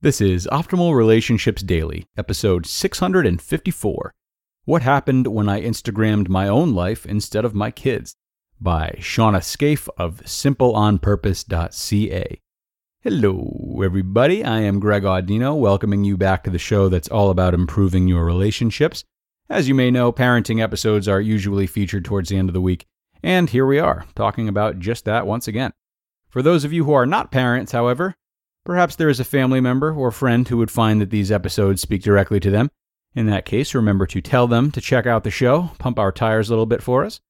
This is Optimal Relationships Daily, episode 654 What Happened When I Instagrammed My Own Life Instead of My Kids by Shawna Scafe of simpleonpurpose.ca. Hello, everybody. I am Greg Audino, welcoming you back to the show that's all about improving your relationships. As you may know, parenting episodes are usually featured towards the end of the week, and here we are, talking about just that once again. For those of you who are not parents, however, Perhaps there is a family member or friend who would find that these episodes speak directly to them. In that case, remember to tell them to check out the show, pump our tires a little bit for us.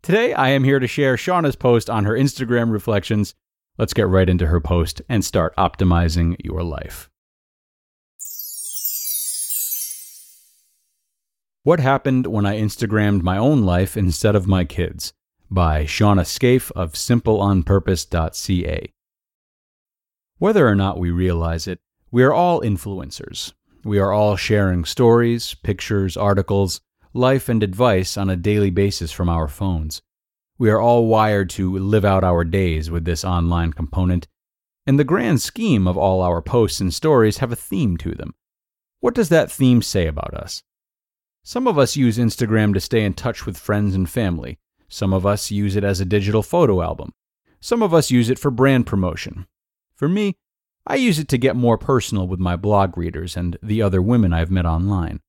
Today, I am here to share Shawna's post on her Instagram reflections. Let's get right into her post and start optimizing your life. What Happened When I Instagrammed My Own Life Instead of My Kids by Shawna Scafe of simpleonpurpose.ca. Whether or not we realize it, we are all influencers. We are all sharing stories, pictures, articles, life, and advice on a daily basis from our phones. We are all wired to live out our days with this online component, and the grand scheme of all our posts and stories have a theme to them. What does that theme say about us? Some of us use Instagram to stay in touch with friends and family. Some of us use it as a digital photo album. Some of us use it for brand promotion. For me, I use it to get more personal with my blog readers and the other women I've met online.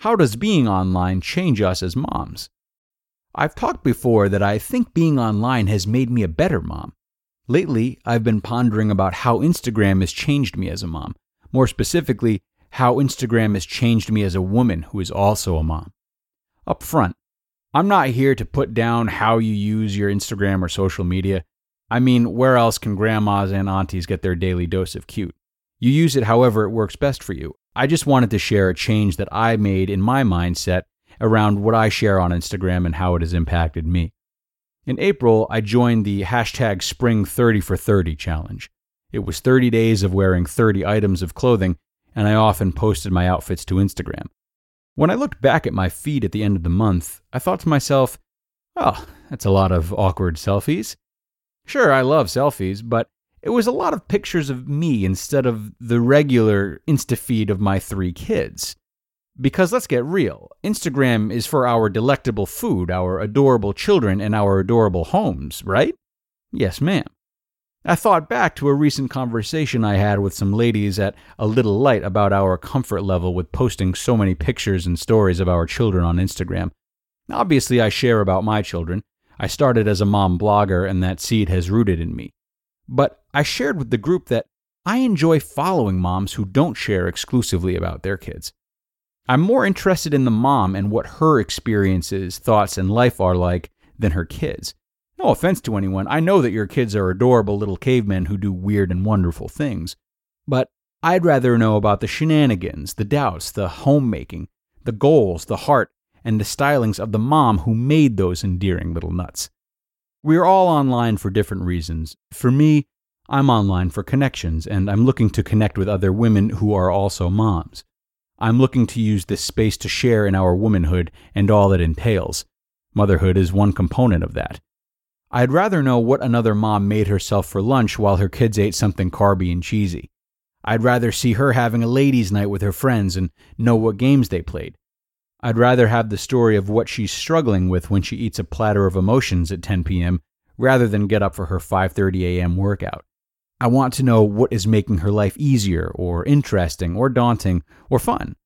How does being online change us as moms? I've talked before that I think being online has made me a better mom. Lately, I've been pondering about how Instagram has changed me as a mom. More specifically, how Instagram has changed me as a woman who is also a mom. Up front, I'm not here to put down how you use your Instagram or social media. I mean, where else can grandmas and aunties get their daily dose of cute? You use it however it works best for you. I just wanted to share a change that I made in my mindset around what I share on Instagram and how it has impacted me. In April, I joined the hashtag Spring 30 for 30 challenge. It was 30 days of wearing 30 items of clothing, and I often posted my outfits to Instagram. When I looked back at my feed at the end of the month, I thought to myself, oh, that's a lot of awkward selfies. Sure, I love selfies, but it was a lot of pictures of me instead of the regular Insta feed of my three kids. Because let's get real, Instagram is for our delectable food, our adorable children, and our adorable homes, right? Yes, ma'am. I thought back to a recent conversation I had with some ladies at A Little Light about our comfort level with posting so many pictures and stories of our children on Instagram. Obviously, I share about my children, I started as a mom blogger, and that seed has rooted in me. But I shared with the group that I enjoy following moms who don't share exclusively about their kids. I'm more interested in the mom and what her experiences, thoughts, and life are like than her kids. No offense to anyone, I know that your kids are adorable little cavemen who do weird and wonderful things. But I'd rather know about the shenanigans, the doubts, the homemaking, the goals, the heart, and the stylings of the mom who made those endearing little nuts. We are all online for different reasons. For me, I'm online for connections, and I'm looking to connect with other women who are also moms. I'm looking to use this space to share in our womanhood and all it entails. Motherhood is one component of that. I'd rather know what another mom made herself for lunch while her kids ate something carby and cheesy. I'd rather see her having a ladies' night with her friends and know what games they played. I'd rather have the story of what she's struggling with when she eats a platter of emotions at 10 p.m. rather than get up for her 5:30 a.m. workout. I want to know what is making her life easier, or interesting, or daunting, or fun.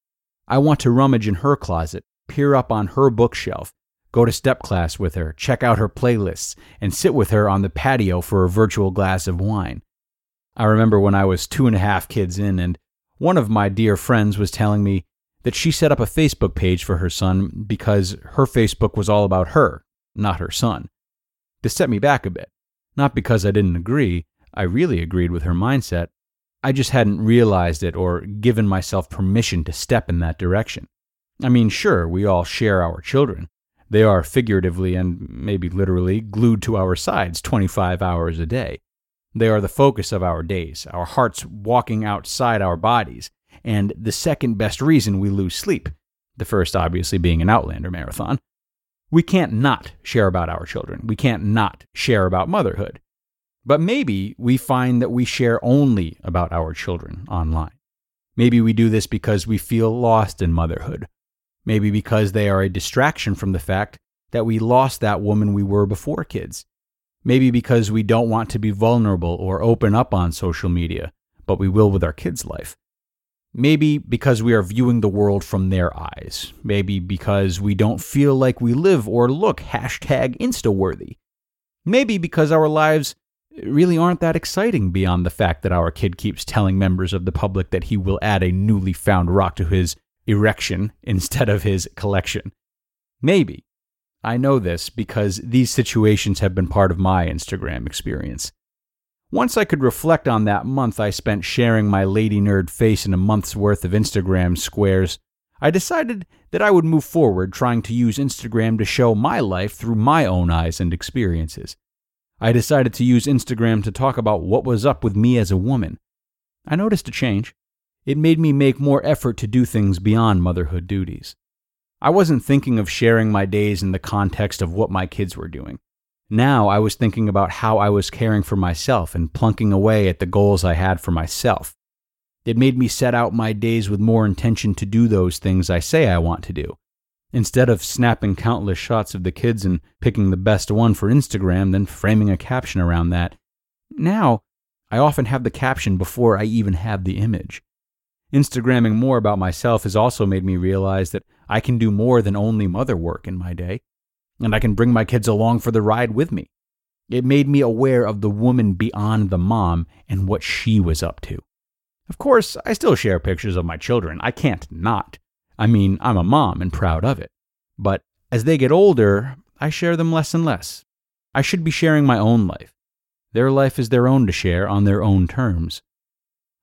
I want to rummage in her closet, peer up on her bookshelf, go to step class with her, check out her playlists, and sit with her on the patio for a virtual glass of wine. I remember when I was two and a half kids in, and one of my dear friends was telling me that she set up a Facebook page for her son because her Facebook was all about her, not her son. This set me back a bit. Not because I didn't agree, I really agreed with her mindset. I just hadn't realized it or given myself permission to step in that direction. I mean, sure, we all share our children. They are figuratively and maybe literally glued to our sides 25 hours a day. They are the focus of our days, our hearts walking outside our bodies, and the second best reason we lose sleep, the first obviously being an Outlander marathon. We can't not share about our children. We can't not share about motherhood. But maybe we find that we share only about our children online. Maybe we do this because we feel lost in motherhood. Maybe because they are a distraction from the fact that we lost that woman we were before kids. Maybe because we don't want to be vulnerable or open up on social media, but we will with our kids' life. Maybe because we are viewing the world from their eyes. Maybe because we don't feel like we live or look hashtag insta-worthy. Maybe because our lives really aren't that exciting beyond the fact that our kid keeps telling members of the public that he will add a newly found rock to his erection instead of his collection. Maybe. I know this because these situations have been part of my Instagram experience. Once I could reflect on that month I spent sharing my lady nerd face in a month's worth of Instagram squares, I decided that I would move forward trying to use Instagram to show my life through my own eyes and experiences. I decided to use Instagram to talk about what was up with me as a woman. I noticed a change. It made me make more effort to do things beyond motherhood duties. I wasn't thinking of sharing my days in the context of what my kids were doing. Now I was thinking about how I was caring for myself and plunking away at the goals I had for myself. It made me set out my days with more intention to do those things I say I want to do. Instead of snapping countless shots of the kids and picking the best one for Instagram, then framing a caption around that, now I often have the caption before I even have the image. Instagramming more about myself has also made me realize that I can do more than only mother work in my day, and I can bring my kids along for the ride with me. It made me aware of the woman beyond the mom and what she was up to. Of course, I still share pictures of my children. I can't not. I mean, I'm a mom and proud of it. But as they get older, I share them less and less. I should be sharing my own life. Their life is their own to share on their own terms.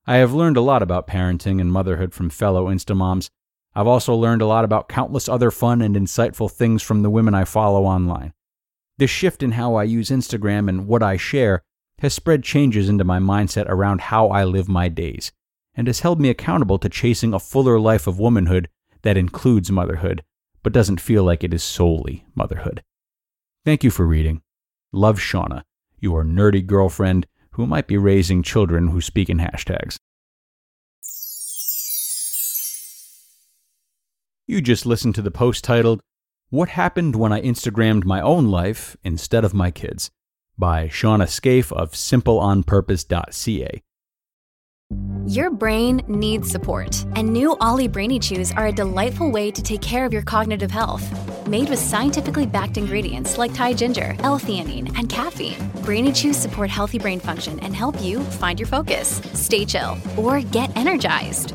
I have learned a lot about parenting and motherhood from fellow Instamoms. I've also learned a lot about countless other fun and insightful things from the women I follow online. This shift in how I use Instagram and what I share has spread changes into my mindset around how I live my days, and has held me accountable to chasing a fuller life of womanhood that includes motherhood, but doesn't feel like it is solely motherhood. Thank you for reading. Love Shawna, your nerdy girlfriend who might be raising children who speak in hashtags. You just listened to the post titled, What Happened When I Instagrammed My Own Life Instead of My Kids by Shawna Scafe of simpleonpurpose.ca. Your brain needs support, and new OLLY Brainy Chews are a delightful way to take care of your cognitive health. Made with scientifically backed ingredients like Thai ginger, L-theanine, and caffeine, Brainy Chews support healthy brain function and help you find your focus, stay chill, or get energized.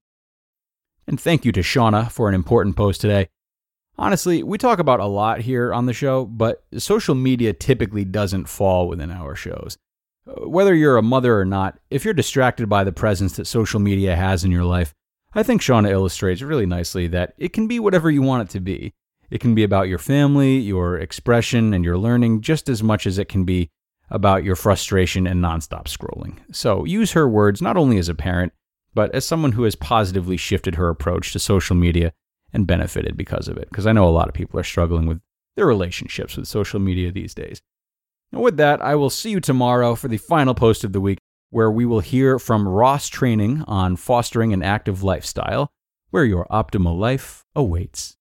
And thank you to Shawna for an important post today. Honestly, we talk about a lot here on the show, but social media typically doesn't fall within our shows. Uh, whether you're a mother or not, if you're distracted by the presence that social media has in your life, I think Shawna illustrates really nicely that it can be whatever you want it to be. It can be about your family, your expression, and your learning just as much as it can be about your frustration and nonstop scrolling. So use her words not only as a parent, but as someone who has positively shifted her approach to social media and benefited because of it. Because I know a lot of people are struggling with their relationships with social media these days. And with that, I will see you tomorrow for the final post of the week, where we will hear from Ross Training on fostering an active lifestyle, where your optimal life awaits.